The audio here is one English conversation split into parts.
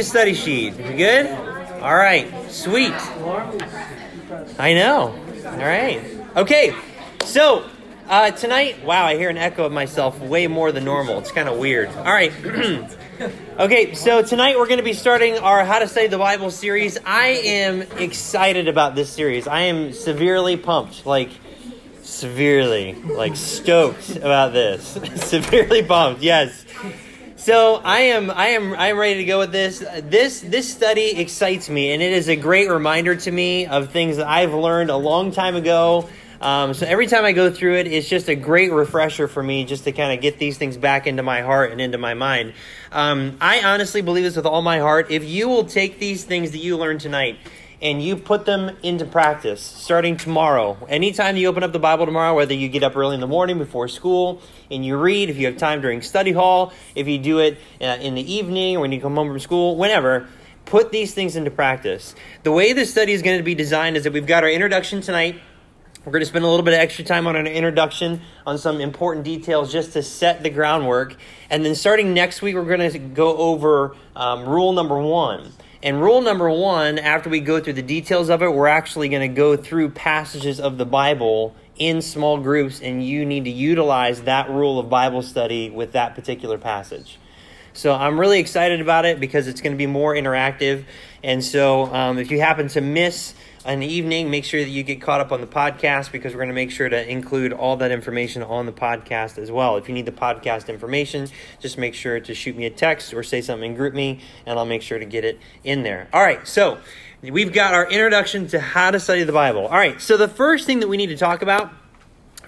A study sheet? You good? All right, sweet. I know. All right. Okay, so uh, tonight, wow, I hear an echo of myself way more than normal. It's kind of weird. All right. okay, so tonight we're going to be starting our How to Study the Bible series. I am excited about this series. I am severely pumped. Like, severely, like, stoked about this. severely pumped, yes. So I am I am I am ready to go with this. This this study excites me and it is a great reminder to me of things that I've learned a long time ago. Um, so every time I go through it, it's just a great refresher for me just to kind of get these things back into my heart and into my mind. Um, I honestly believe this with all my heart. If you will take these things that you learned tonight and you put them into practice starting tomorrow. Anytime you open up the Bible tomorrow, whether you get up early in the morning before school and you read, if you have time during study hall, if you do it uh, in the evening or when you come home from school, whenever, put these things into practice. The way this study is going to be designed is that we've got our introduction tonight. We're going to spend a little bit of extra time on an introduction on some important details just to set the groundwork. And then starting next week, we're going to go over um, rule number one. And rule number one, after we go through the details of it, we're actually going to go through passages of the Bible in small groups, and you need to utilize that rule of Bible study with that particular passage. So I'm really excited about it because it's going to be more interactive. And so um, if you happen to miss an evening, make sure that you get caught up on the podcast because we're going to make sure to include all that information on the podcast as well. If you need the podcast information, just make sure to shoot me a text or say something in GroupMe, and I'll make sure to get it in there. All right, so we've got our introduction to how to study the Bible. All right, so the first thing that we need to talk about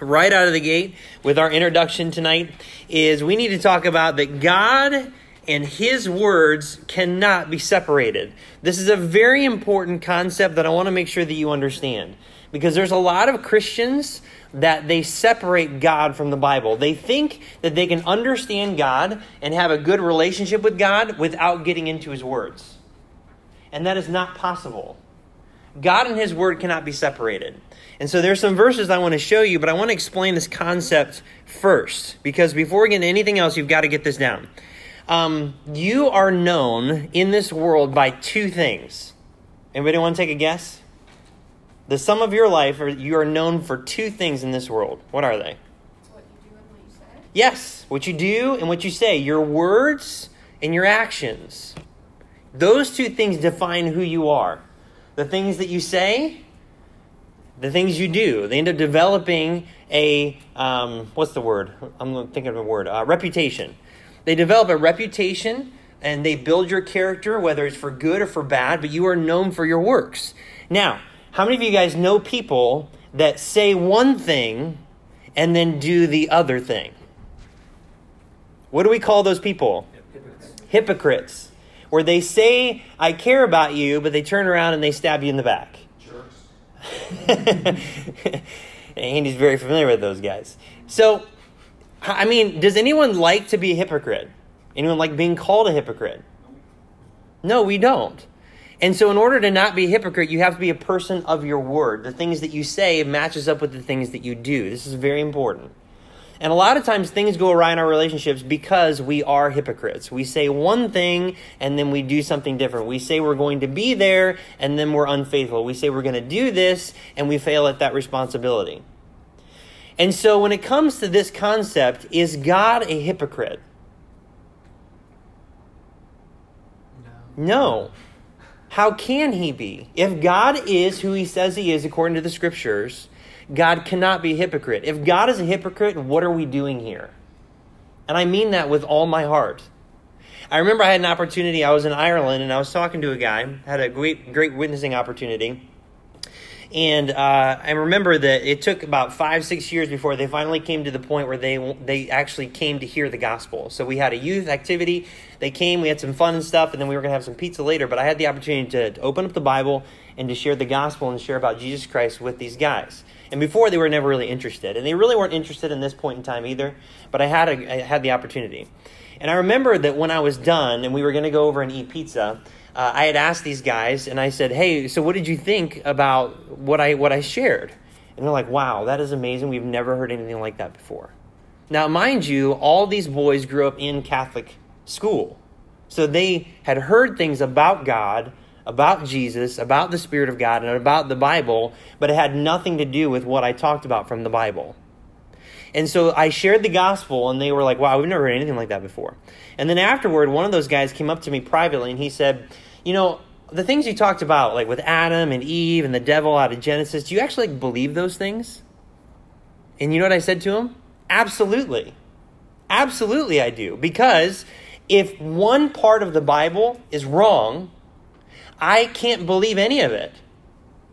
right out of the gate with our introduction tonight is we need to talk about that God and his words cannot be separated. This is a very important concept that I want to make sure that you understand because there's a lot of Christians that they separate God from the Bible. They think that they can understand God and have a good relationship with God without getting into his words. And that is not possible. God and his word cannot be separated. And so there's some verses I want to show you, but I want to explain this concept first because before we get into anything else, you've got to get this down. Um, you are known in this world by two things. Anybody want to take a guess? The sum of your life, or you are known for two things in this world. What are they? What you do and what you say. Yes, what you do and what you say, your words and your actions. Those two things define who you are. The things that you say, the things you do. They end up developing a, um, what's the word? I'm thinking of a word, uh, reputation. They develop a reputation and they build your character, whether it's for good or for bad, but you are known for your works. Now, how many of you guys know people that say one thing and then do the other thing? What do we call those people? Hypocrites. Hypocrites. Where they say, I care about you, but they turn around and they stab you in the back. Jerks. Andy's very familiar with those guys. So, I mean, does anyone like to be a hypocrite? Anyone like being called a hypocrite? No, we don't. And so, in order to not be a hypocrite, you have to be a person of your word. The things that you say matches up with the things that you do. This is very important. And a lot of times things go awry in our relationships because we are hypocrites. We say one thing and then we do something different. We say we're going to be there and then we're unfaithful. We say we're going to do this and we fail at that responsibility. And so when it comes to this concept, is God a hypocrite? No. No. How can he be? If God is who he says he is according to the scriptures, God cannot be a hypocrite. If God is a hypocrite, what are we doing here? And I mean that with all my heart. I remember I had an opportunity, I was in Ireland and I was talking to a guy, had a great great witnessing opportunity. And uh, I remember that it took about five, six years before they finally came to the point where they they actually came to hear the gospel. So we had a youth activity. They came, we had some fun and stuff, and then we were going to have some pizza later. But I had the opportunity to, to open up the Bible and to share the gospel and share about Jesus Christ with these guys. And before they were never really interested, and they really weren't interested in this point in time either. But I had a, I had the opportunity, and I remember that when I was done and we were going to go over and eat pizza uh, I had asked these guys, and I said, "Hey, so what did you think about what I what I shared?" And they're like, "Wow, that is amazing. We've never heard anything like that before." Now, mind you, all these boys grew up in Catholic school, So they had heard things about God, about Jesus, about the Spirit of God, and about the Bible, but it had nothing to do with what I talked about from the Bible. And so I shared the gospel, and they were like, wow, we've never heard anything like that before. And then afterward, one of those guys came up to me privately, and he said, you know, the things you talked about, like with Adam and Eve and the devil out of Genesis, do you actually like, believe those things? And you know what I said to him? Absolutely. Absolutely, I do. Because if one part of the Bible is wrong, I can't believe any of it.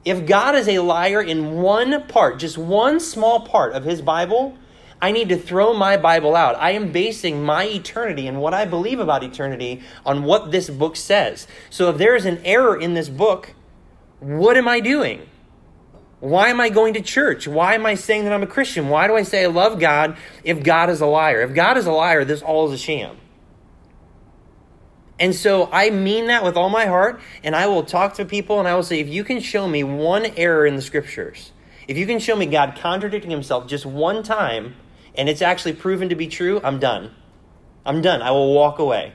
If God is a liar in one part, just one small part of his Bible, I need to throw my Bible out. I am basing my eternity and what I believe about eternity on what this book says. So if there is an error in this book, what am I doing? Why am I going to church? Why am I saying that I'm a Christian? Why do I say I love God if God is a liar? If God is a liar, this all is a sham. And so I mean that with all my heart, and I will talk to people and I will say, if you can show me one error in the scriptures, if you can show me God contradicting himself just one time, and it's actually proven to be true, I'm done. I'm done. I will walk away.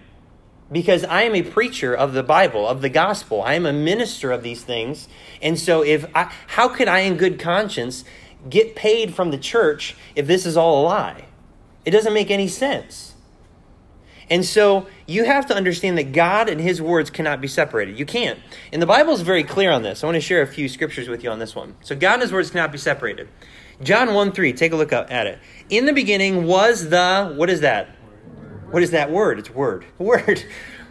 Because I am a preacher of the Bible, of the gospel. I am a minister of these things. And so if I, how could I in good conscience get paid from the church if this is all a lie? It doesn't make any sense. And so you have to understand that God and His words cannot be separated. You can't. And the Bible is very clear on this. I want to share a few scriptures with you on this one. So God and His words cannot be separated. John 1 3, take a look at it. In the beginning was the, what is that? What is that word? It's word. Word.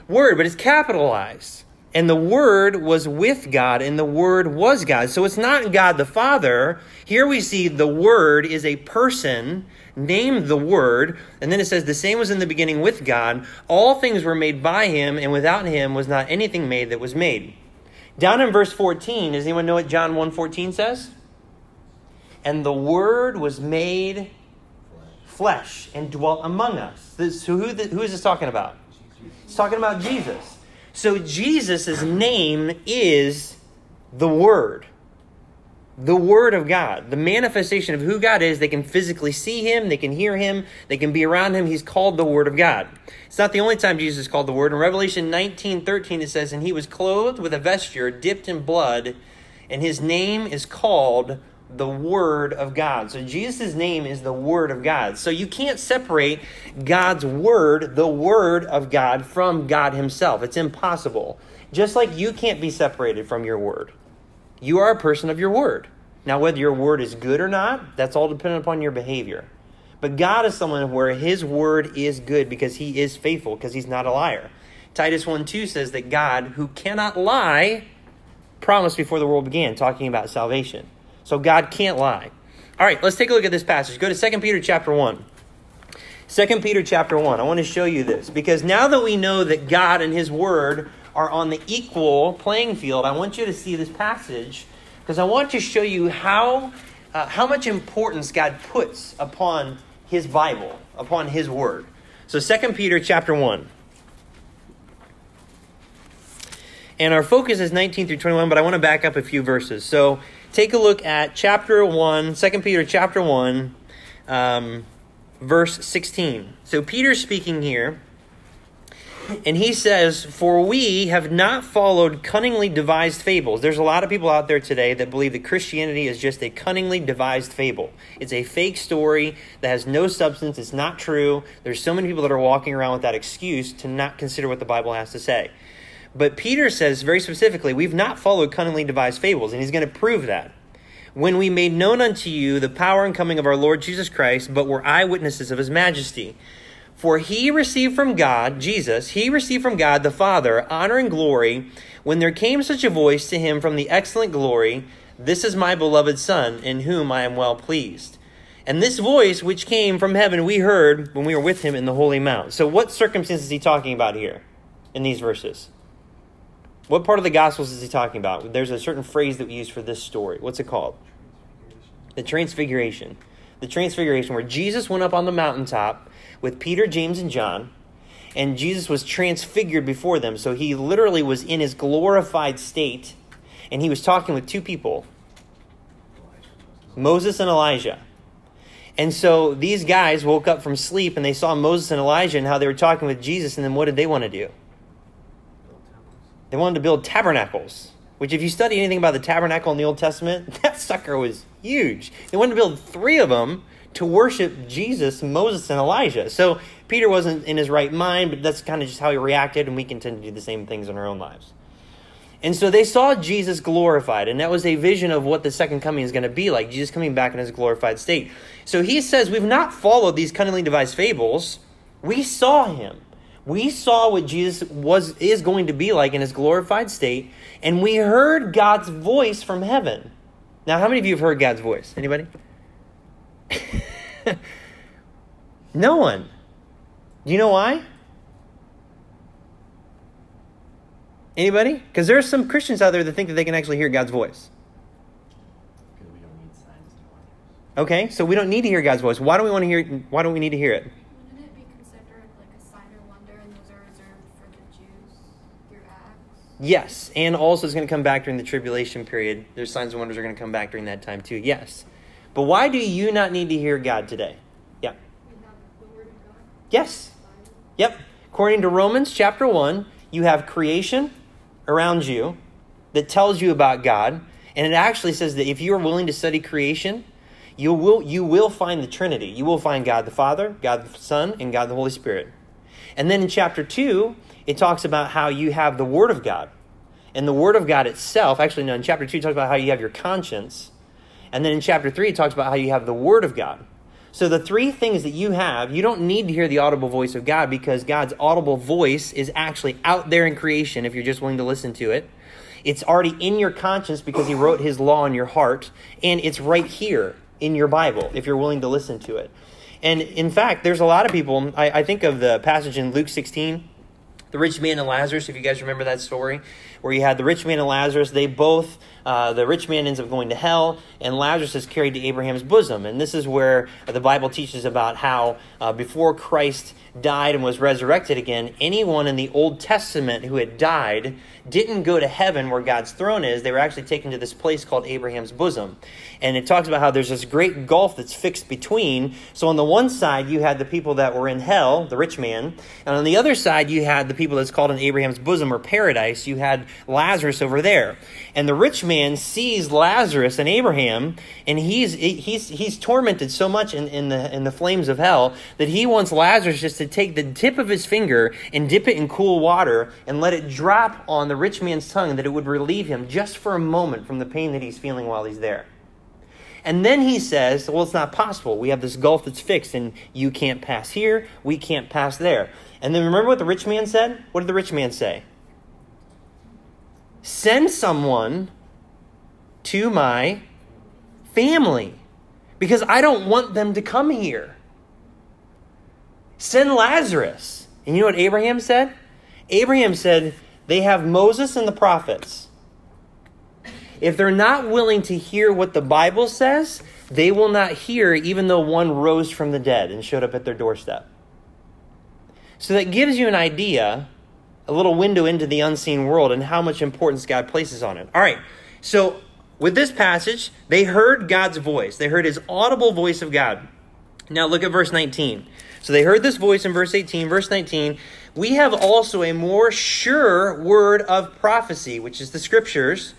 Word, but it's capitalized. And the Word was with God, and the Word was God. So it's not God the Father. Here we see the Word is a person named the Word. And then it says, The same was in the beginning with God. All things were made by Him, and without Him was not anything made that was made. Down in verse 14, does anyone know what John 1.14 says? And the Word was made flesh and dwelt among us. This, so who, who is this talking about? It's talking about Jesus. So Jesus' name is the Word. The Word of God. The manifestation of who God is. They can physically see Him, they can hear Him, they can be around Him. He's called the Word of God. It's not the only time Jesus is called the Word. In Revelation 19 13, it says, And He was clothed with a vesture dipped in blood, and His name is called the Word of God. So Jesus' name is the Word of God. So you can't separate God's Word, the Word of God, from God Himself. It's impossible. Just like you can't be separated from your Word. You are a person of your Word. Now, whether your Word is good or not, that's all dependent upon your behavior. But God is someone where His Word is good because He is faithful, because He's not a liar. Titus 1 2 says that God, who cannot lie, promised before the world began, talking about salvation. So God can't lie. All right, let's take a look at this passage. Go to 2 Peter chapter 1. 2 Peter chapter 1. I want to show you this because now that we know that God and his word are on the equal playing field, I want you to see this passage because I want to show you how uh, how much importance God puts upon his Bible, upon his word. So 2 Peter chapter 1. And our focus is 19 through 21, but I want to back up a few verses. So take a look at chapter 1, 2 Peter chapter 1, um, verse 16. So Peter's speaking here, and he says, For we have not followed cunningly devised fables. There's a lot of people out there today that believe that Christianity is just a cunningly devised fable. It's a fake story that has no substance, it's not true. There's so many people that are walking around with that excuse to not consider what the Bible has to say. But Peter says very specifically, we've not followed cunningly devised fables, and he's going to prove that. When we made known unto you the power and coming of our Lord Jesus Christ, but were eyewitnesses of his majesty. For he received from God, Jesus, he received from God the Father honor and glory when there came such a voice to him from the excellent glory, This is my beloved Son, in whom I am well pleased. And this voice which came from heaven we heard when we were with him in the holy mount. So, what circumstances is he talking about here in these verses? What part of the Gospels is he talking about? There's a certain phrase that we use for this story. What's it called? The Transfiguration. The Transfiguration, where Jesus went up on the mountaintop with Peter, James, and John, and Jesus was transfigured before them. So he literally was in his glorified state, and he was talking with two people Moses and Elijah. And so these guys woke up from sleep and they saw Moses and Elijah and how they were talking with Jesus, and then what did they want to do? They wanted to build tabernacles, which, if you study anything about the tabernacle in the Old Testament, that sucker was huge. They wanted to build three of them to worship Jesus, Moses, and Elijah. So Peter wasn't in his right mind, but that's kind of just how he reacted, and we can tend to do the same things in our own lives. And so they saw Jesus glorified, and that was a vision of what the second coming is going to be like Jesus coming back in his glorified state. So he says, We've not followed these cunningly devised fables. We saw him. We saw what Jesus was is going to be like in his glorified state, and we heard God's voice from heaven. Now, how many of you have heard God's voice? Anybody? no one. Do you know why? Anybody? Because there are some Christians out there that think that they can actually hear God's voice. Because we don't need signs and wonders. Okay, so we don't need to hear God's voice. Why do we want to hear? Why don't we need to hear it? Wouldn't it be considered like a sign or wonder, and those are reserved for the Jews through Acts? Yes, and also it's going to come back during the tribulation period. There's signs and wonders are going to come back during that time too. Yes, but why do you not need to hear God today? Yeah. Yes. Yep. According to Romans chapter 1, you have creation around you that tells you about God, and it actually says that if you are willing to study creation, you will you will find the Trinity. You will find God the Father, God the Son, and God the Holy Spirit. And then in chapter 2, it talks about how you have the Word of God. And the Word of God itself, actually, no, in chapter 2, it talks about how you have your conscience. And then in chapter 3, it talks about how you have the Word of God. So the three things that you have, you don't need to hear the audible voice of God because God's audible voice is actually out there in creation if you're just willing to listen to it. It's already in your conscience because he wrote his law in your heart, and it's right here in your Bible if you're willing to listen to it. And in fact, there's a lot of people, I, I think of the passage in Luke 16, the rich man and Lazarus, if you guys remember that story, where you had the rich man and Lazarus, they both, uh, the rich man ends up going to hell, and Lazarus is carried to Abraham's bosom. And this is where the Bible teaches about how uh, before Christ died and was resurrected again, anyone in the Old Testament who had died didn't go to heaven where God's throne is. They were actually taken to this place called Abraham's bosom. And it talks about how there's this great gulf that's fixed between. So on the one side, you had the people that were in hell, the rich man. And on the other side, you had the people that's called in Abraham's bosom or paradise. You had Lazarus over there. And the rich man sees Lazarus and Abraham, and he's, he's, he's tormented so much in, in, the, in the flames of hell that he wants Lazarus just to take the tip of his finger and dip it in cool water and let it drop on the rich man's tongue that it would relieve him just for a moment from the pain that he's feeling while he's there. And then he says, Well, it's not possible. We have this gulf that's fixed, and you can't pass here, we can't pass there. And then remember what the rich man said? What did the rich man say? Send someone to my family because I don't want them to come here. Send Lazarus. And you know what Abraham said? Abraham said, They have Moses and the prophets. If they're not willing to hear what the Bible says, they will not hear, even though one rose from the dead and showed up at their doorstep. So that gives you an idea, a little window into the unseen world, and how much importance God places on it. All right, so with this passage, they heard God's voice, they heard his audible voice of God. Now look at verse 19. So they heard this voice in verse 18. Verse 19, we have also a more sure word of prophecy, which is the scriptures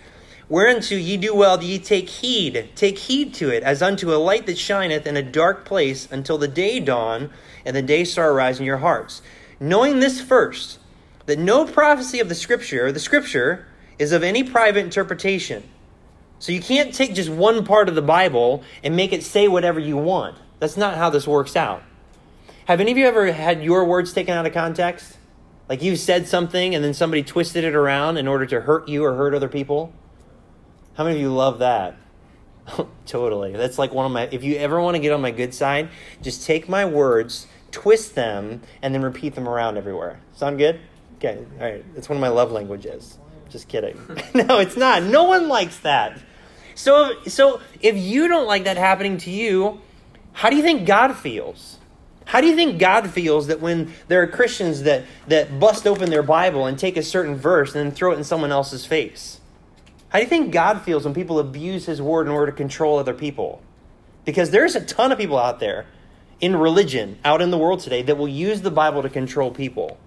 Whereunto ye do well that ye take heed, take heed to it, as unto a light that shineth in a dark place until the day dawn and the day star arise in your hearts. Knowing this first, that no prophecy of the scripture, the scripture, is of any private interpretation. So you can't take just one part of the Bible and make it say whatever you want. That's not how this works out. Have any of you ever had your words taken out of context? Like you said something and then somebody twisted it around in order to hurt you or hurt other people? How many of you love that? totally. That's like one of my. If you ever want to get on my good side, just take my words, twist them, and then repeat them around everywhere. Sound good? Okay. All right. That's one of my love languages. Just kidding. no, it's not. No one likes that. So, so if you don't like that happening to you, how do you think God feels? How do you think God feels that when there are Christians that, that bust open their Bible and take a certain verse and then throw it in someone else's face? How do you think God feels when people abuse His word in order to control other people? Because there's a ton of people out there in religion, out in the world today, that will use the Bible to control people.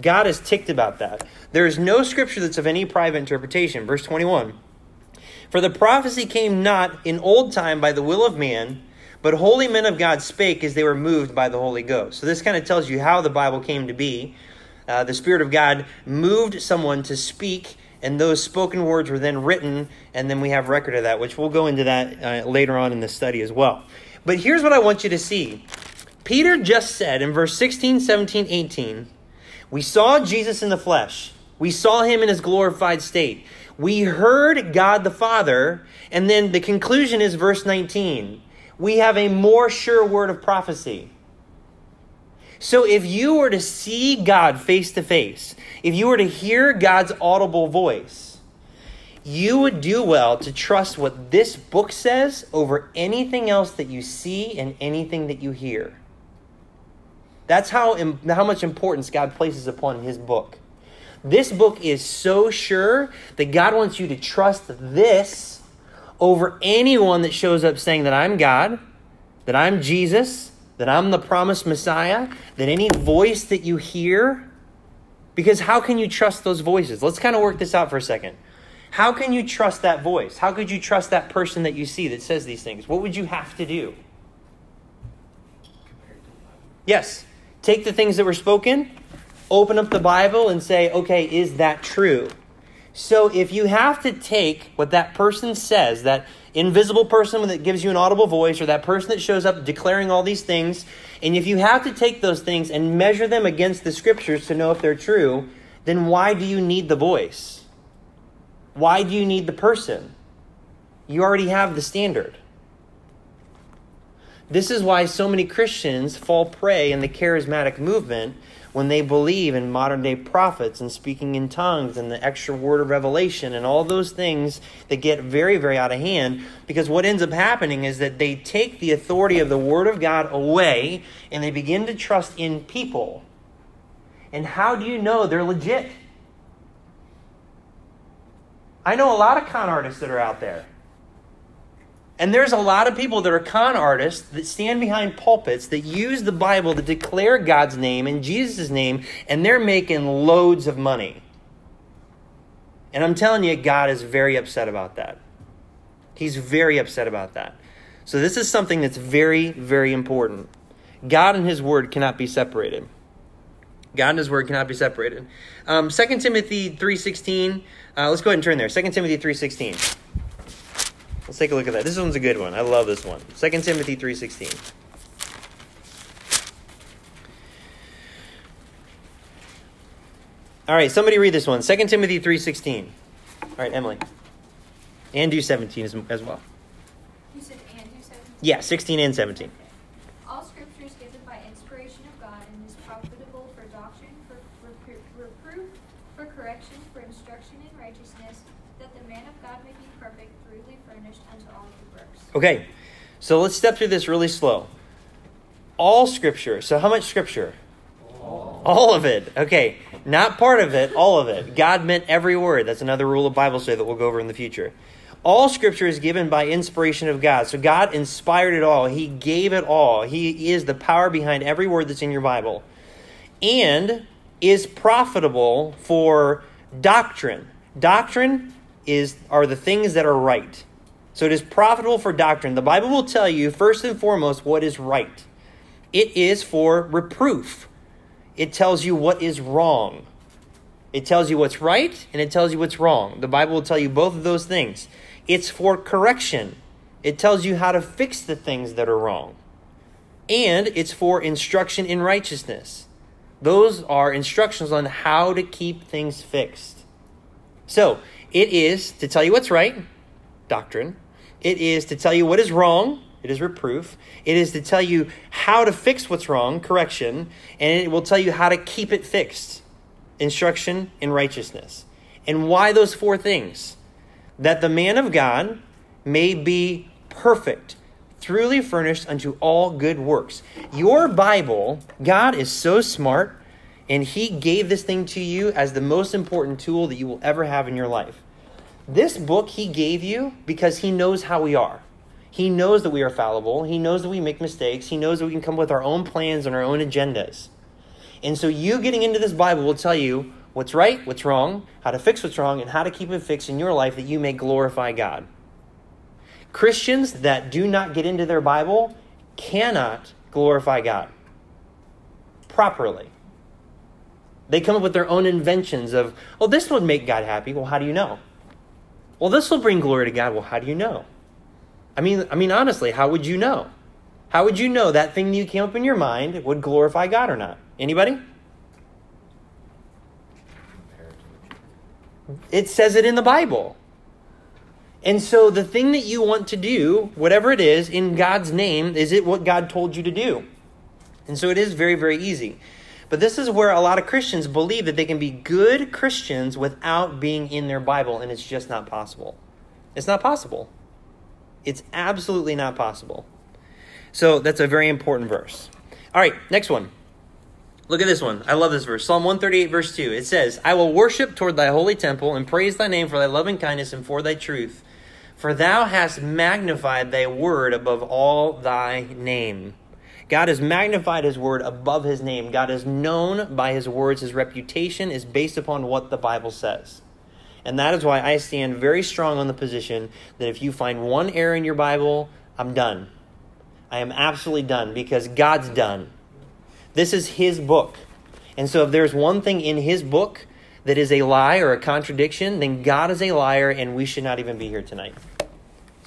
God is ticked about that. There is no scripture that's of any private interpretation. Verse 21. For the prophecy came not in old time by the will of man, but holy men of God spake as they were moved by the Holy Ghost. So this kind of tells you how the Bible came to be. Uh, the Spirit of God moved someone to speak, and those spoken words were then written, and then we have record of that, which we'll go into that uh, later on in the study as well. But here's what I want you to see. Peter just said in verse 16, 17, 18, we saw Jesus in the flesh. We saw him in his glorified state. We heard God the Father. And then the conclusion is verse 19. We have a more sure word of prophecy. So if you were to see God face to face, if you were to hear God's audible voice, you would do well to trust what this book says over anything else that you see and anything that you hear. That's how, how much importance God places upon his book. This book is so sure that God wants you to trust this over anyone that shows up saying that I'm God, that I'm Jesus, that I'm the promised Messiah, that any voice that you hear, because how can you trust those voices? Let's kind of work this out for a second. How can you trust that voice? How could you trust that person that you see that says these things? What would you have to do? Yes. Take the things that were spoken, open up the Bible, and say, okay, is that true? So if you have to take what that person says, that invisible person that gives you an audible voice, or that person that shows up declaring all these things, and if you have to take those things and measure them against the scriptures to know if they're true, then why do you need the voice? Why do you need the person? You already have the standard. This is why so many Christians fall prey in the charismatic movement when they believe in modern day prophets and speaking in tongues and the extra word of revelation and all those things that get very, very out of hand. Because what ends up happening is that they take the authority of the Word of God away and they begin to trust in people. And how do you know they're legit? I know a lot of con artists that are out there. And there's a lot of people that are con artists that stand behind pulpits that use the Bible to declare God's name and Jesus' name, and they're making loads of money. And I'm telling you, God is very upset about that. He's very upset about that. So this is something that's very, very important. God and His Word cannot be separated. God and His Word cannot be separated. Um, 2 Timothy 3.16, uh, let's go ahead and turn there. 2 Timothy 3.16. Let's take a look at that. This one's a good one. I love this one. 2 Timothy 3.16. All right, somebody read this one. 2 Timothy 3.16. All right, Emily. And do 17 as, as well. You said and you said? Yeah, 16 and 17. All scripture is given by inspiration of God and is profitable for doctrine, for repro- reproof, for correction, for instruction in righteousness, that the man of God may be perfect, thoroughly furnished unto all good works. Okay, so let's step through this really slow. All scripture. So, how much scripture? All. all of it. Okay, not part of it, all of it. God meant every word. That's another rule of Bible study that we'll go over in the future. All scripture is given by inspiration of God. So, God inspired it all, He gave it all. He is the power behind every word that's in your Bible. And is profitable for doctrine. Doctrine is are the things that are right. So it is profitable for doctrine. The Bible will tell you first and foremost what is right. It is for reproof. It tells you what is wrong. It tells you what's right and it tells you what's wrong. The Bible will tell you both of those things. It's for correction. It tells you how to fix the things that are wrong. And it's for instruction in righteousness. Those are instructions on how to keep things fixed. So, it is to tell you what's right, doctrine. It is to tell you what is wrong, it is reproof. It is to tell you how to fix what's wrong, correction. And it will tell you how to keep it fixed, instruction in righteousness. And why those four things? That the man of God may be perfect, truly furnished unto all good works. Your Bible, God is so smart, and He gave this thing to you as the most important tool that you will ever have in your life. This book He gave you because He knows how we are. He knows that we are fallible. He knows that we make mistakes. He knows that we can come up with our own plans and our own agendas. And so you getting into this Bible will tell you what's right, what's wrong, how to fix what's wrong, and how to keep it fixed in your life that you may glorify God. Christians that do not get into their Bible cannot glorify God properly. They come up with their own inventions of, oh, this would make God happy. Well, how do you know? Well, this will bring glory to God. Well, how do you know? I mean, I mean, honestly, how would you know? How would you know that thing that you came up in your mind would glorify God or not? Anybody? It says it in the Bible. And so the thing that you want to do, whatever it is, in God's name, is it what God told you to do? And so it is very, very easy. But this is where a lot of Christians believe that they can be good Christians without being in their Bible, and it's just not possible. It's not possible. It's absolutely not possible. So that's a very important verse. All right, next one. Look at this one. I love this verse. Psalm 138, verse 2. It says, I will worship toward thy holy temple and praise thy name for thy loving kindness and for thy truth. For thou hast magnified thy word above all thy name. God has magnified his word above his name. God is known by his words. His reputation is based upon what the Bible says. And that is why I stand very strong on the position that if you find one error in your Bible, I'm done. I am absolutely done because God's done. This is his book. And so if there's one thing in his book that is a lie or a contradiction, then God is a liar and we should not even be here tonight.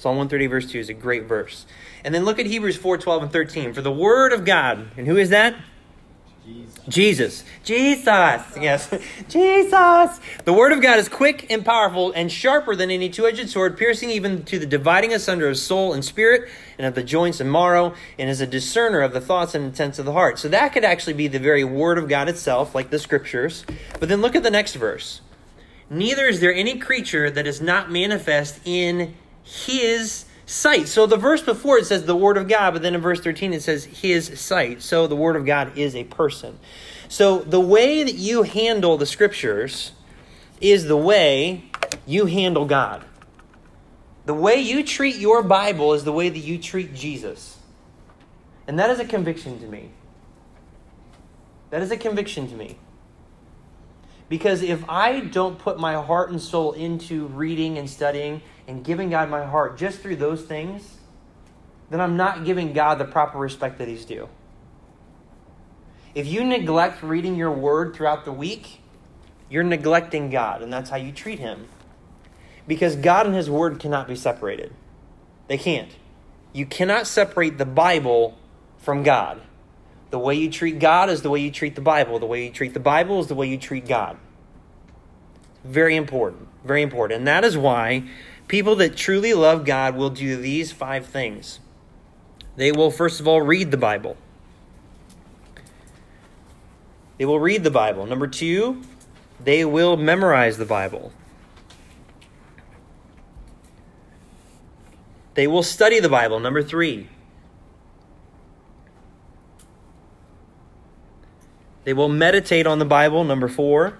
Psalm 130 verse 2 is a great verse. And then look at Hebrews 4, 12 and 13. For the word of God, and who is that? Jesus. Jesus. Jesus. Yes. Jesus. The word of God is quick and powerful and sharper than any two edged sword, piercing even to the dividing asunder of soul and spirit and of the joints and marrow, and is a discerner of the thoughts and intents of the heart. So that could actually be the very word of God itself, like the scriptures. But then look at the next verse. Neither is there any creature that is not manifest in his sight. So the verse before it says the word of God, but then in verse 13 it says his sight. So the word of God is a person. So the way that you handle the scriptures is the way you handle God. The way you treat your Bible is the way that you treat Jesus. And that is a conviction to me. That is a conviction to me. Because if I don't put my heart and soul into reading and studying and giving God my heart just through those things, then I'm not giving God the proper respect that He's due. If you neglect reading your word throughout the week, you're neglecting God, and that's how you treat Him. Because God and His word cannot be separated. They can't. You cannot separate the Bible from God. The way you treat God is the way you treat the Bible. The way you treat the Bible is the way you treat God. Very important. Very important. And that is why people that truly love God will do these five things. They will, first of all, read the Bible. They will read the Bible. Number two, they will memorize the Bible. They will study the Bible. Number three, They will meditate on the Bible, number four.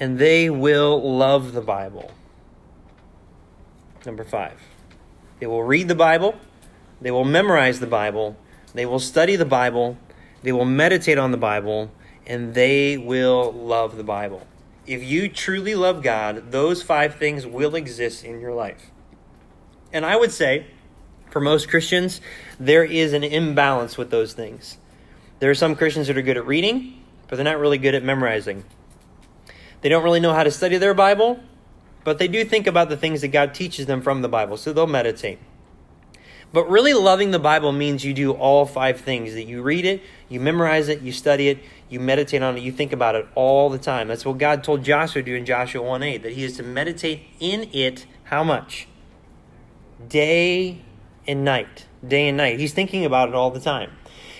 And they will love the Bible. Number five. They will read the Bible. They will memorize the Bible. They will study the Bible. They will meditate on the Bible. And they will love the Bible. If you truly love God, those five things will exist in your life. And I would say, for most Christians, there is an imbalance with those things. There are some Christians that are good at reading, but they're not really good at memorizing. They don't really know how to study their Bible, but they do think about the things that God teaches them from the Bible, so they'll meditate. But really loving the Bible means you do all five things that you read it, you memorize it, you study it, you meditate on it, you think about it all the time. That's what God told Joshua to do in Joshua 1 8, that he is to meditate in it how much? Day and night. Day and night. He's thinking about it all the time.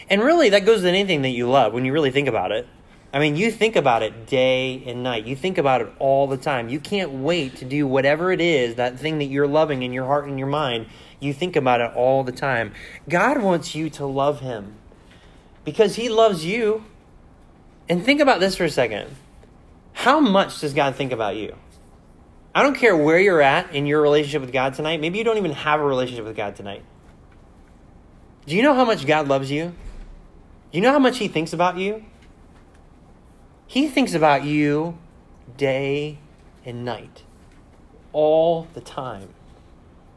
And really, that goes with anything that you love when you really think about it. I mean, you think about it day and night. You think about it all the time. You can't wait to do whatever it is, that thing that you're loving in your heart and your mind. You think about it all the time. God wants you to love Him because He loves you. And think about this for a second. How much does God think about you? I don't care where you're at in your relationship with God tonight. Maybe you don't even have a relationship with God tonight. Do you know how much God loves you? Do You know how much he thinks about you? He thinks about you day and night, all the time.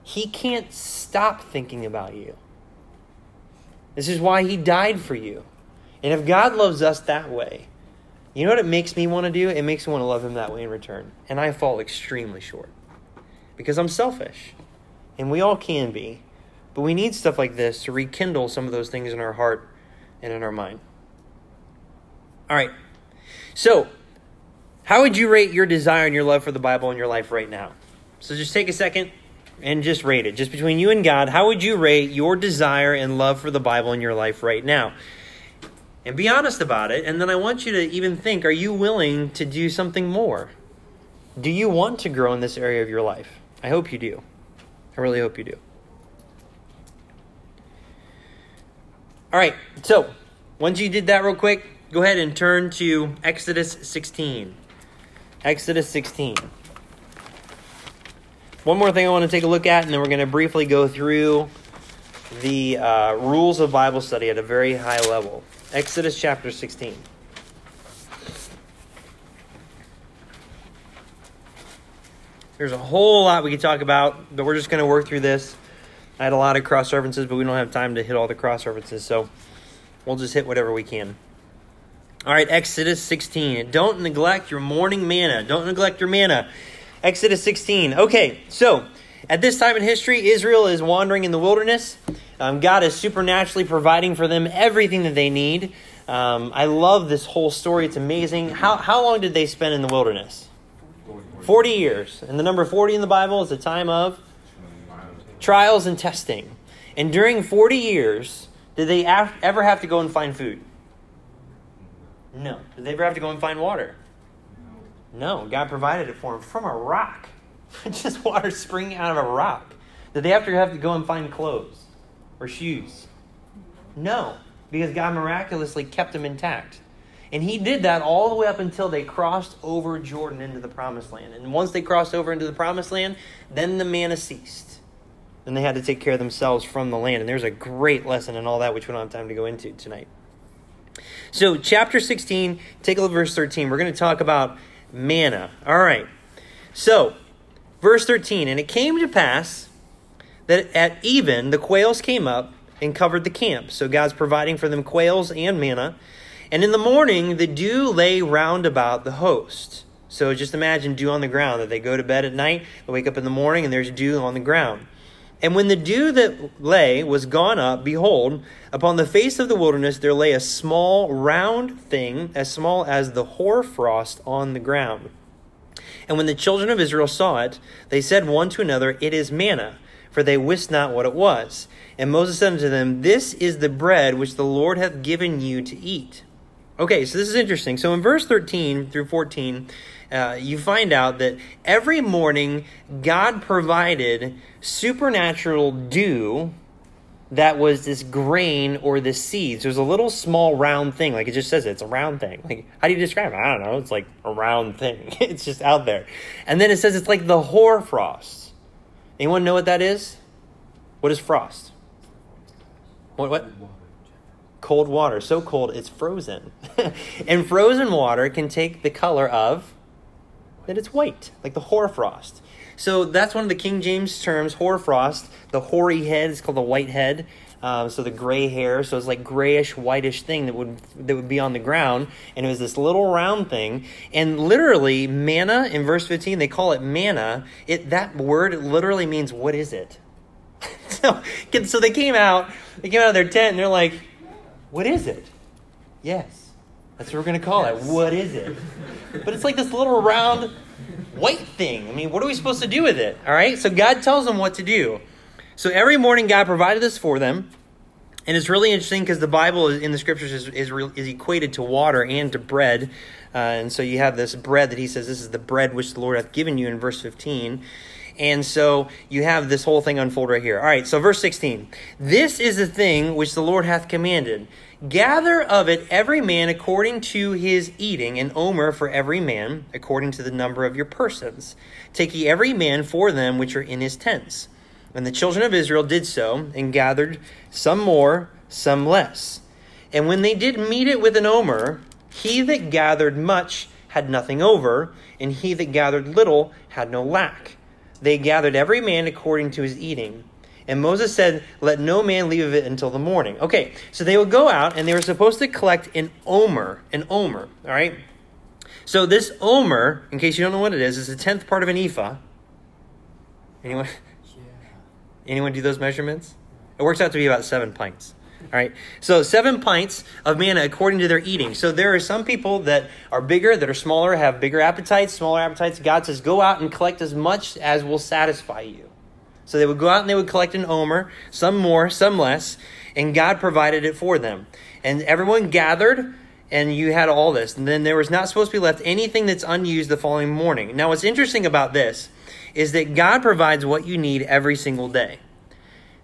He can't stop thinking about you. This is why he died for you. And if God loves us that way, you know what it makes me want to do? It makes me want to love him that way in return. And I fall extremely short because I'm selfish. And we all can be. But we need stuff like this to rekindle some of those things in our heart and in our mind. All right. So, how would you rate your desire and your love for the Bible in your life right now? So, just take a second and just rate it. Just between you and God, how would you rate your desire and love for the Bible in your life right now? And be honest about it. And then I want you to even think are you willing to do something more? Do you want to grow in this area of your life? I hope you do. I really hope you do. All right, so once you did that real quick, go ahead and turn to Exodus 16. Exodus 16. One more thing I want to take a look at, and then we're going to briefly go through the uh, rules of Bible study at a very high level. Exodus chapter 16. There's a whole lot we could talk about, but we're just going to work through this. I had a lot of cross references, but we don't have time to hit all the cross references, so we'll just hit whatever we can. All right, Exodus 16. Don't neglect your morning manna. Don't neglect your manna. Exodus 16. Okay, so at this time in history, Israel is wandering in the wilderness. Um, God is supernaturally providing for them everything that they need. Um, I love this whole story. It's amazing. How, how long did they spend in the wilderness? 40 years. And the number 40 in the Bible is the time of trials and testing. And during 40 years, did they ever have to go and find food? No. Did they ever have to go and find water? No. God provided it for them from a rock. Just water springing out of a rock. Did they to have to go and find clothes or shoes? No, because God miraculously kept them intact. And he did that all the way up until they crossed over Jordan into the promised land. And once they crossed over into the promised land, then the manna ceased. Then they had to take care of themselves from the land. And there's a great lesson in all that, which we don't have time to go into tonight. So, chapter 16, take a look at verse 13. We're going to talk about manna. All right. So, verse 13 And it came to pass that at even the quails came up and covered the camp. So, God's providing for them quails and manna. And in the morning, the dew lay round about the host. So just imagine dew on the ground, that they go to bed at night, they wake up in the morning, and there's dew on the ground. And when the dew that lay was gone up, behold, upon the face of the wilderness there lay a small round thing, as small as the hoarfrost on the ground. And when the children of Israel saw it, they said one to another, It is manna, for they wist not what it was. And Moses said unto them, This is the bread which the Lord hath given you to eat. Okay, so this is interesting. So in verse 13 through 14, uh, you find out that every morning God provided supernatural dew that was this grain or this seeds. There's a little small round thing, like it just says it, it's a round thing. Like how do you describe it? I don't know. It's like a round thing. it's just out there, and then it says it's like the hoarfrost. Anyone know what that is? What is frost? What? What? cold water, so cold it's frozen. and frozen water can take the color of that it's white, like the hoarfrost. So that's one of the King James terms, hoarfrost. The hoary head is called the white head. Um, so the gray hair, so it's like grayish, whitish thing that would that would be on the ground, and it was this little round thing. And literally, manna in verse fifteen, they call it manna. It that word literally means what is it? so, so they came out, they came out of their tent, and they're like, what is it? Yes. That's what we're going to call yes. it. What is it? But it's like this little round white thing. I mean, what are we supposed to do with it? All right? So God tells them what to do. So every morning, God provided this for them. And it's really interesting because the Bible in the scriptures is, is, is equated to water and to bread. Uh, and so you have this bread that he says, This is the bread which the Lord hath given you in verse 15. And so you have this whole thing unfold right here. All right, so verse 16. This is the thing which the Lord hath commanded. Gather of it every man according to his eating, an omer for every man, according to the number of your persons. Take ye every man for them which are in his tents. And the children of Israel did so, and gathered some more, some less. And when they did meet it with an omer, he that gathered much had nothing over, and he that gathered little had no lack. They gathered every man according to his eating. And Moses said, Let no man leave of it until the morning. Okay, so they would go out and they were supposed to collect an omer. An omer, all right? So this omer, in case you don't know what it is, is a tenth part of an ephah. Anyone? Yeah. Anyone do those measurements? It works out to be about seven pints. All right. So seven pints of manna according to their eating. So there are some people that are bigger, that are smaller, have bigger appetites, smaller appetites. God says, go out and collect as much as will satisfy you. So they would go out and they would collect an omer, some more, some less, and God provided it for them. And everyone gathered, and you had all this. And then there was not supposed to be left anything that's unused the following morning. Now, what's interesting about this is that God provides what you need every single day.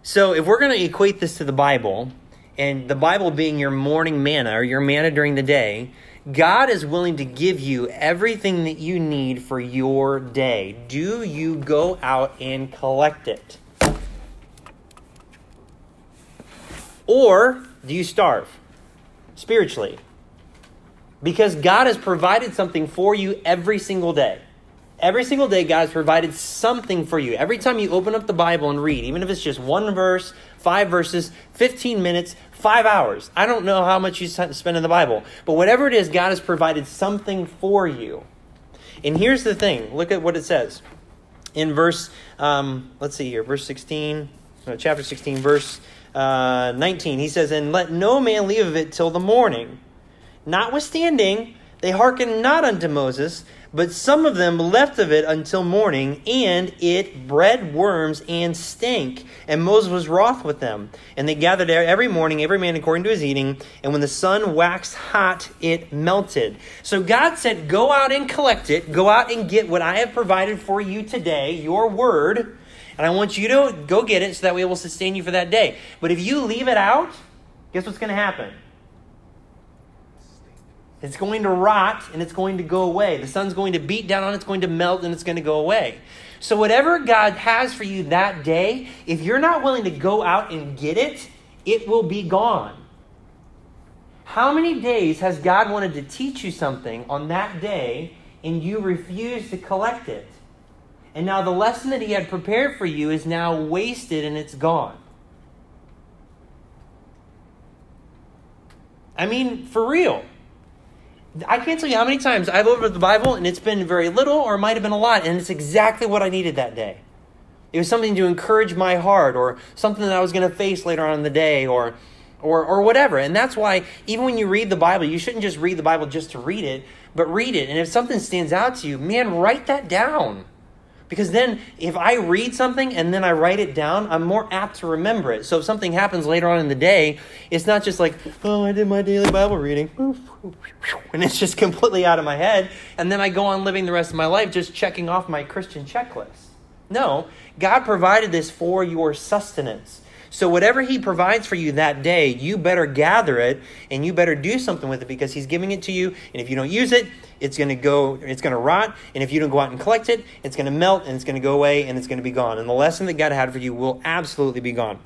So if we're going to equate this to the Bible, and the Bible being your morning manna or your manna during the day, God is willing to give you everything that you need for your day. Do you go out and collect it? Or do you starve spiritually? Because God has provided something for you every single day. Every single day, God has provided something for you. Every time you open up the Bible and read, even if it's just one verse, five verses, 15 minutes, five hours. I don't know how much you spend in the Bible, but whatever it is, God has provided something for you. And here's the thing look at what it says in verse, um, let's see here, verse 16, no, chapter 16, verse uh, 19. He says, And let no man leave of it till the morning. Notwithstanding, they hearkened not unto Moses, but some of them left of it until morning, and it bred worms and stank. And Moses was wroth with them. And they gathered every morning, every man according to his eating. And when the sun waxed hot, it melted. So God said, Go out and collect it. Go out and get what I have provided for you today, your word. And I want you to go get it so that way it will sustain you for that day. But if you leave it out, guess what's going to happen? It's going to rot and it's going to go away. The sun's going to beat down on it, it's going to melt and it's going to go away. So, whatever God has for you that day, if you're not willing to go out and get it, it will be gone. How many days has God wanted to teach you something on that day and you refuse to collect it? And now the lesson that He had prepared for you is now wasted and it's gone. I mean, for real. I can't tell you how many times I've opened the Bible and it's been very little or it might have been a lot, and it's exactly what I needed that day. It was something to encourage my heart or something that I was going to face later on in the day or, or, or whatever. And that's why, even when you read the Bible, you shouldn't just read the Bible just to read it, but read it. And if something stands out to you, man, write that down. Because then, if I read something and then I write it down, I'm more apt to remember it. So if something happens later on in the day, it's not just like, oh, I did my daily Bible reading, and it's just completely out of my head. And then I go on living the rest of my life just checking off my Christian checklist. No, God provided this for your sustenance. So, whatever He provides for you that day, you better gather it and you better do something with it because He's giving it to you. And if you don't use it, it's going to go, it's going to rot. And if you don't go out and collect it, it's going to melt and it's going to go away and it's going to be gone. And the lesson that God had for you will absolutely be gone.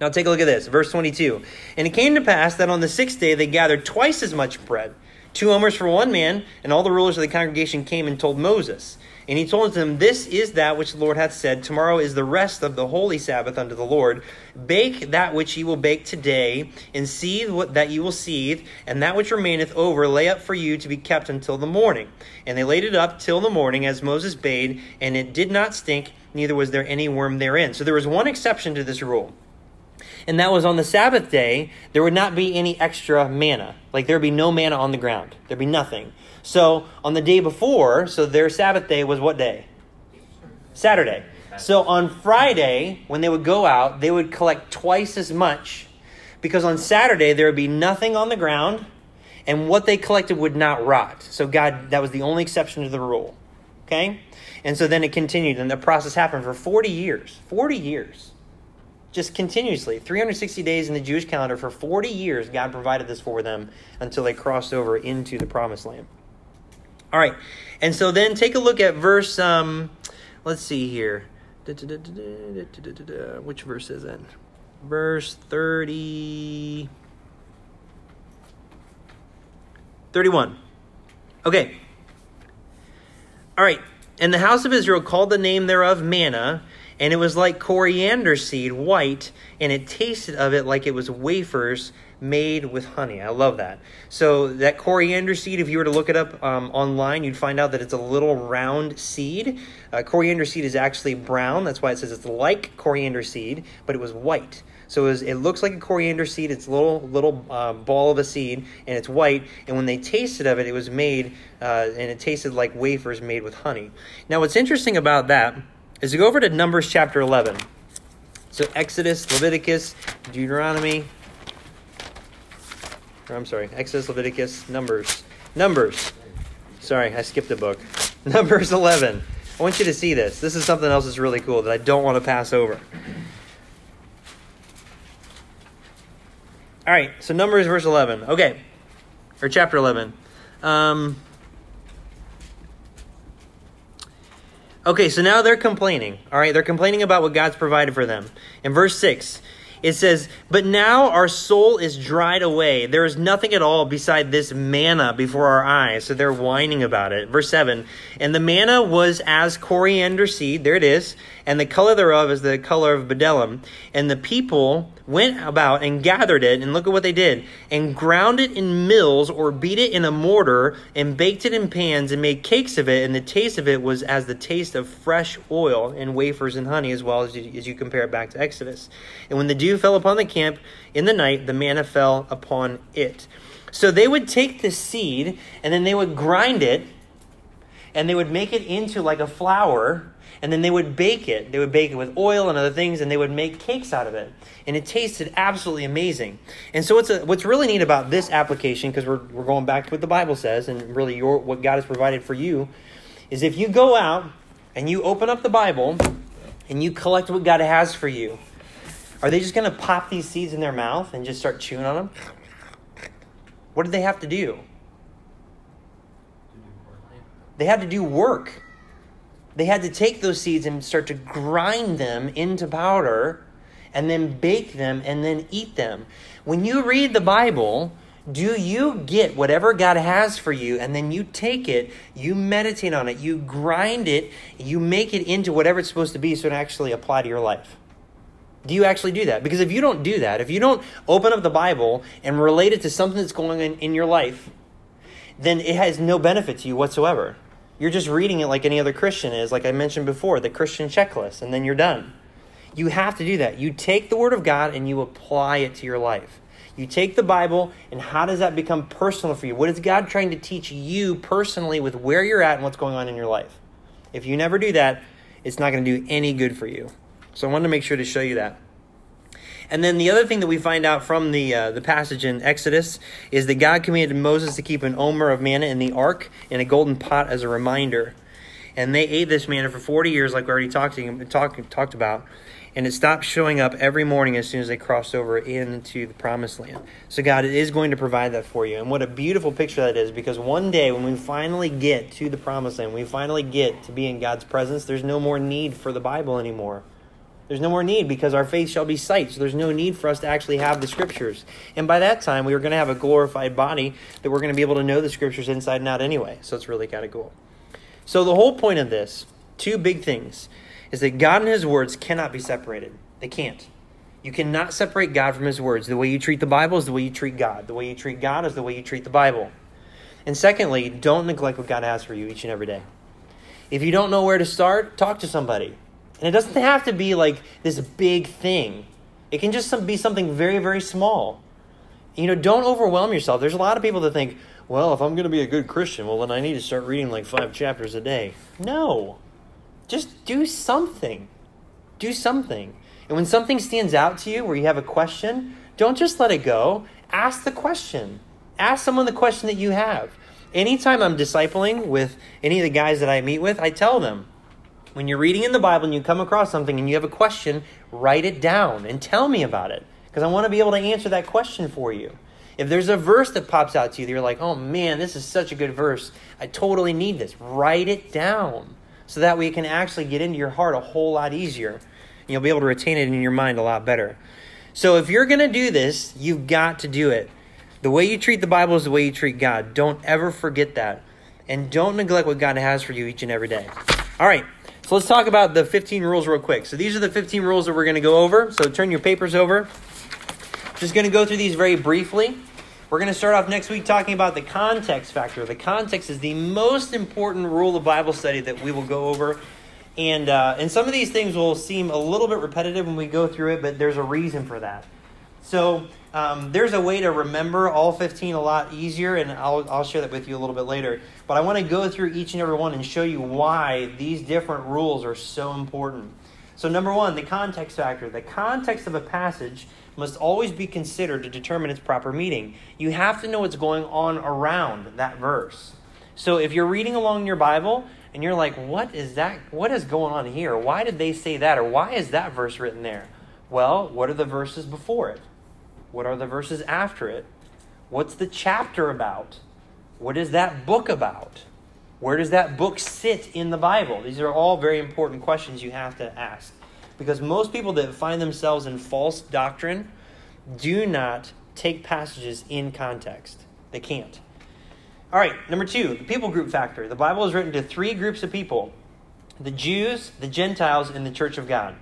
Now, take a look at this, verse 22. And it came to pass that on the sixth day they gathered twice as much bread, two omers for one man, and all the rulers of the congregation came and told Moses. And he told them, This is that which the Lord hath said, Tomorrow is the rest of the holy Sabbath unto the Lord. Bake that which ye will bake today, and seethe what that ye will seethe, and that which remaineth over lay up for you to be kept until the morning. And they laid it up till the morning, as Moses bade, and it did not stink, neither was there any worm therein. So there was one exception to this rule and that was on the Sabbath day, there would not be any extra manna. Like there would be no manna on the ground. There'd be nothing. So on the day before, so their Sabbath day was what day? Saturday. So on Friday, when they would go out, they would collect twice as much because on Saturday there would be nothing on the ground and what they collected would not rot. So God, that was the only exception to the rule. Okay? And so then it continued and the process happened for 40 years. 40 years. Just continuously. 360 days in the Jewish calendar for 40 years, God provided this for them until they crossed over into the promised land. All right. And so then take a look at verse, um, let's see here. Which verse is it? Verse 30. 31. Okay. All right. And the house of Israel called the name thereof manna, and it was like coriander seed, white, and it tasted of it like it was wafers made with honey. I love that. So that coriander seed, if you were to look it up um, online, you'd find out that it's a little round seed. Uh, coriander seed is actually brown. That's why it says it's like coriander seed, but it was white. So it, was, it looks like a coriander seed. It's a little little uh, ball of a seed, and it's white. And when they tasted of it, it was made, uh, and it tasted like wafers made with honey. Now, what's interesting about that is to go over to Numbers chapter 11. So Exodus, Leviticus, Deuteronomy. Or I'm sorry, Exodus, Leviticus, Numbers. Numbers. Sorry, I skipped a book. Numbers 11. I want you to see this. This is something else that's really cool that I don't want to pass over. All right, so Numbers verse 11. Okay, or chapter 11. Um, okay, so now they're complaining. All right, they're complaining about what God's provided for them. In verse 6, it says, But now our soul is dried away. There is nothing at all beside this manna before our eyes. So they're whining about it. Verse 7 And the manna was as coriander seed. There it is. And the color thereof is the color of bdellium. And the people went about and gathered it. And look at what they did. And ground it in mills or beat it in a mortar and baked it in pans and made cakes of it. And the taste of it was as the taste of fresh oil and wafers and honey, as well as you, as you compare it back to Exodus. And when the dew fell upon the camp in the night, the manna fell upon it. So they would take the seed and then they would grind it and they would make it into like a flour and then they would bake it. They would bake it with oil and other things, and they would make cakes out of it. And it tasted absolutely amazing. And so, what's, a, what's really neat about this application, because we're, we're going back to what the Bible says and really your, what God has provided for you, is if you go out and you open up the Bible and you collect what God has for you, are they just going to pop these seeds in their mouth and just start chewing on them? What did they have to do? They had to do work. They had to take those seeds and start to grind them into powder and then bake them and then eat them. When you read the Bible, do you get whatever God has for you and then you take it, you meditate on it, you grind it, you make it into whatever it's supposed to be so it actually apply to your life? Do you actually do that? Because if you don't do that, if you don't open up the Bible and relate it to something that's going on in your life, then it has no benefit to you whatsoever. You're just reading it like any other Christian is, like I mentioned before, the Christian checklist, and then you're done. You have to do that. You take the Word of God and you apply it to your life. You take the Bible, and how does that become personal for you? What is God trying to teach you personally with where you're at and what's going on in your life? If you never do that, it's not going to do any good for you. So I wanted to make sure to show you that. And then the other thing that we find out from the uh, the passage in Exodus is that God commanded Moses to keep an omer of manna in the ark in a golden pot as a reminder. And they ate this manna for 40 years, like we already talked, talk, talked about. And it stopped showing up every morning as soon as they crossed over into the promised land. So God is going to provide that for you. And what a beautiful picture that is because one day when we finally get to the promised land, we finally get to be in God's presence, there's no more need for the Bible anymore. There's no more need because our faith shall be sight. So there's no need for us to actually have the scriptures. And by that time, we are going to have a glorified body that we're going to be able to know the scriptures inside and out anyway. So it's really kind of cool. So the whole point of this, two big things, is that God and His words cannot be separated. They can't. You cannot separate God from His words. The way you treat the Bible is the way you treat God. The way you treat God is the way you treat the Bible. And secondly, don't neglect what God has for you each and every day. If you don't know where to start, talk to somebody. And it doesn't have to be like this big thing. It can just be something very, very small. You know, don't overwhelm yourself. There's a lot of people that think, well, if I'm going to be a good Christian, well, then I need to start reading like five chapters a day. No. Just do something. Do something. And when something stands out to you where you have a question, don't just let it go. Ask the question. Ask someone the question that you have. Anytime I'm discipling with any of the guys that I meet with, I tell them, when you're reading in the Bible and you come across something and you have a question, write it down and tell me about it because I want to be able to answer that question for you. If there's a verse that pops out to you, you're like, oh man, this is such a good verse. I totally need this. Write it down so that way it can actually get into your heart a whole lot easier. And you'll be able to retain it in your mind a lot better. So if you're going to do this, you've got to do it. The way you treat the Bible is the way you treat God. Don't ever forget that. And don't neglect what God has for you each and every day. All right, so let's talk about the 15 rules real quick. So these are the 15 rules that we're going to go over. So turn your papers over. Just going to go through these very briefly. We're going to start off next week talking about the context factor. The context is the most important rule of Bible study that we will go over. And, uh, and some of these things will seem a little bit repetitive when we go through it, but there's a reason for that. So um, there's a way to remember all 15 a lot easier, and I'll, I'll share that with you a little bit later. But I want to go through each and every one and show you why these different rules are so important. So, number one, the context factor. The context of a passage must always be considered to determine its proper meaning. You have to know what's going on around that verse. So, if you're reading along your Bible and you're like, what is that? What is going on here? Why did they say that? Or why is that verse written there? Well, what are the verses before it? What are the verses after it? What's the chapter about? What is that book about? Where does that book sit in the Bible? These are all very important questions you have to ask. Because most people that find themselves in false doctrine do not take passages in context. They can't. All right, number two, the people group factor. The Bible is written to three groups of people the Jews, the Gentiles, and the church of God.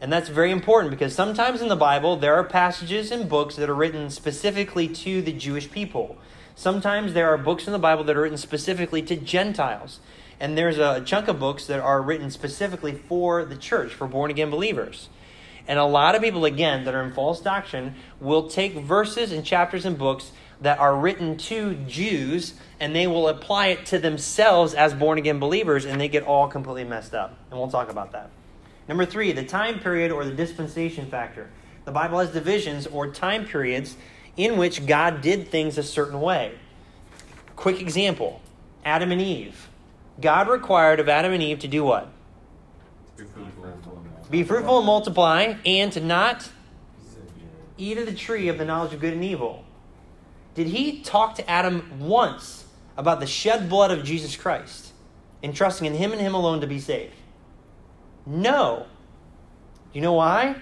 And that's very important because sometimes in the Bible there are passages and books that are written specifically to the Jewish people. Sometimes there are books in the Bible that are written specifically to Gentiles. And there's a chunk of books that are written specifically for the church, for born again believers. And a lot of people, again, that are in false doctrine will take verses and chapters and books that are written to Jews and they will apply it to themselves as born again believers and they get all completely messed up. And we'll talk about that. Number three, the time period or the dispensation factor. The Bible has divisions or time periods in which God did things a certain way. Quick example Adam and Eve. God required of Adam and Eve to do what? Be fruitful and multiply, and to not eat of the tree of the knowledge of good and evil. Did he talk to Adam once about the shed blood of Jesus Christ and trusting in him and him alone to be saved? No. You know why?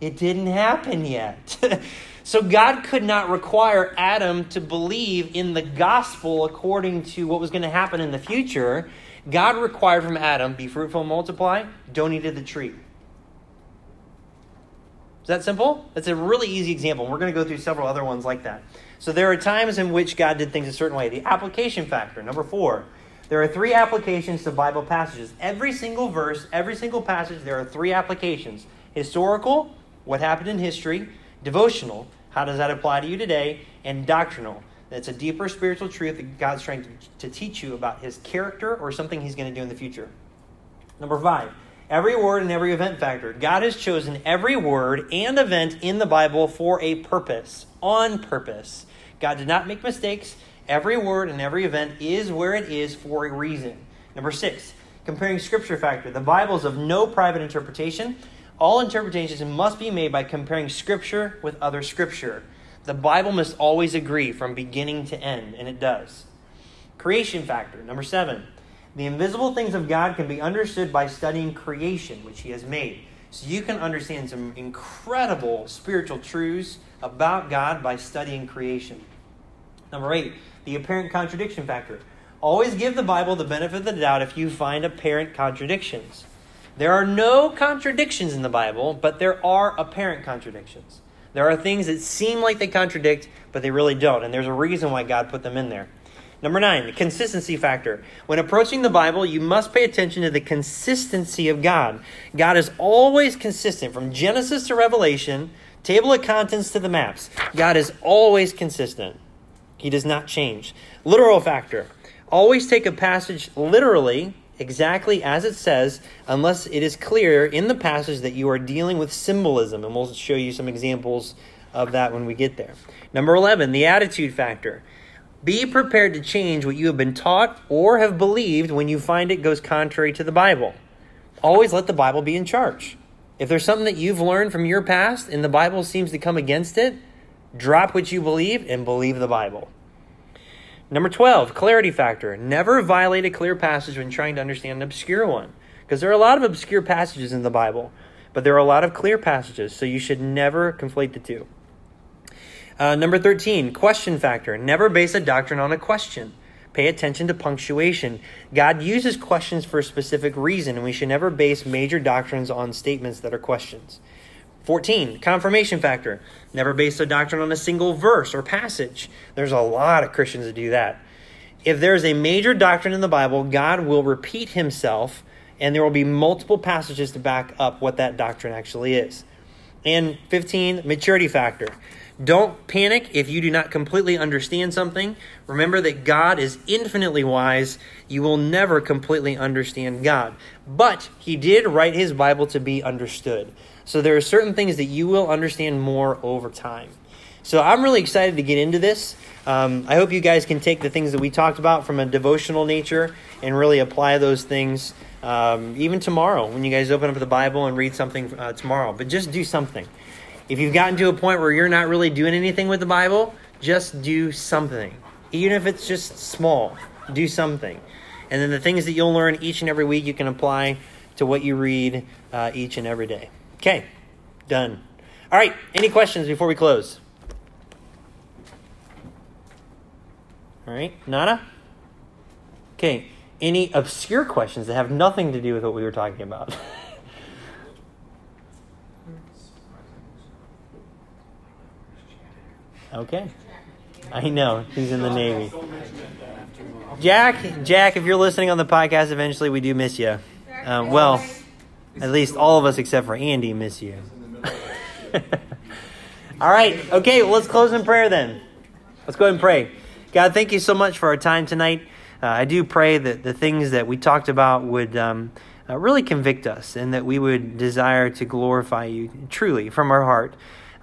It didn't happen yet. so God could not require Adam to believe in the gospel according to what was going to happen in the future. God required from Adam, be fruitful and multiply, don't eat of the tree. Is that simple? That's a really easy example. We're going to go through several other ones like that. So there are times in which God did things a certain way. The application factor, number four. There are three applications to Bible passages. Every single verse, every single passage, there are three applications historical, what happened in history, devotional, how does that apply to you today, and doctrinal. That's a deeper spiritual truth that God's trying to, teach you about his character or something he's going to do in the future. Number five, every word and every event factor. God has chosen every word and event in the Bible for a purpose, on purpose. God did not make mistakes. Every word and every event is where it is for a reason. Number six, comparing scripture factor. The Bible is of no private interpretation. All interpretations must be made by comparing scripture with other scripture. The Bible must always agree from beginning to end, and it does. Creation factor. Number seven, the invisible things of God can be understood by studying creation, which He has made. So you can understand some incredible spiritual truths about God by studying creation. Number eight, the apparent contradiction factor. Always give the Bible the benefit of the doubt if you find apparent contradictions. There are no contradictions in the Bible, but there are apparent contradictions. There are things that seem like they contradict, but they really don't. And there's a reason why God put them in there. Number nine, the consistency factor. When approaching the Bible, you must pay attention to the consistency of God. God is always consistent from Genesis to Revelation, table of contents to the maps. God is always consistent. He does not change. Literal factor. Always take a passage literally, exactly as it says, unless it is clear in the passage that you are dealing with symbolism. And we'll show you some examples of that when we get there. Number 11, the attitude factor. Be prepared to change what you have been taught or have believed when you find it goes contrary to the Bible. Always let the Bible be in charge. If there's something that you've learned from your past and the Bible seems to come against it, Drop what you believe and believe the Bible. Number 12, clarity factor. Never violate a clear passage when trying to understand an obscure one. Because there are a lot of obscure passages in the Bible, but there are a lot of clear passages, so you should never conflate the two. Uh, number 13, question factor. Never base a doctrine on a question. Pay attention to punctuation. God uses questions for a specific reason, and we should never base major doctrines on statements that are questions. 14, confirmation factor. Never base a doctrine on a single verse or passage. There's a lot of Christians that do that. If there's a major doctrine in the Bible, God will repeat himself, and there will be multiple passages to back up what that doctrine actually is. And 15, maturity factor. Don't panic if you do not completely understand something. Remember that God is infinitely wise. You will never completely understand God. But He did write His Bible to be understood. So there are certain things that you will understand more over time. So I'm really excited to get into this. Um, I hope you guys can take the things that we talked about from a devotional nature and really apply those things um, even tomorrow when you guys open up the Bible and read something uh, tomorrow. But just do something. If you've gotten to a point where you're not really doing anything with the Bible, just do something. Even if it's just small, do something. And then the things that you'll learn each and every week, you can apply to what you read uh, each and every day. Okay, done. All right, any questions before we close? All right, Nana? Okay, any obscure questions that have nothing to do with what we were talking about? Okay. I know. He's in the Navy. Jack, Jack, if you're listening on the podcast eventually, we do miss you. Uh, well, at least all of us except for Andy miss you. all right. Okay, well, let's close in prayer then. Let's go ahead and pray. God, thank you so much for our time tonight. Uh, I do pray that the things that we talked about would um, uh, really convict us and that we would desire to glorify you truly from our heart.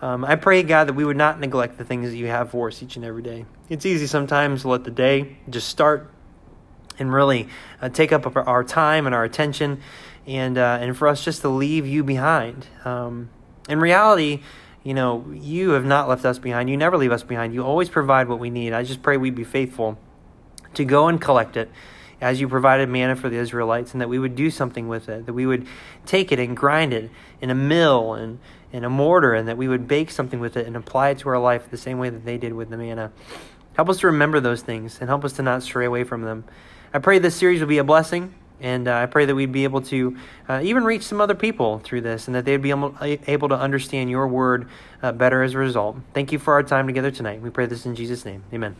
Um, I pray, God, that we would not neglect the things that you have for us each and every day. It's easy sometimes to let the day just start and really uh, take up our time and our attention, and uh, and for us just to leave you behind. Um, in reality, you know, you have not left us behind. You never leave us behind. You always provide what we need. I just pray we be faithful to go and collect it as you provided manna for the Israelites, and that we would do something with it, that we would take it and grind it in a mill and in a mortar, and that we would bake something with it and apply it to our life the same way that they did with the manna. Help us to remember those things and help us to not stray away from them. I pray this series will be a blessing, and uh, I pray that we'd be able to uh, even reach some other people through this and that they'd be able, to understand your word uh, better as a result. Thank you for our time together tonight. We pray this in Jesus' name. Amen.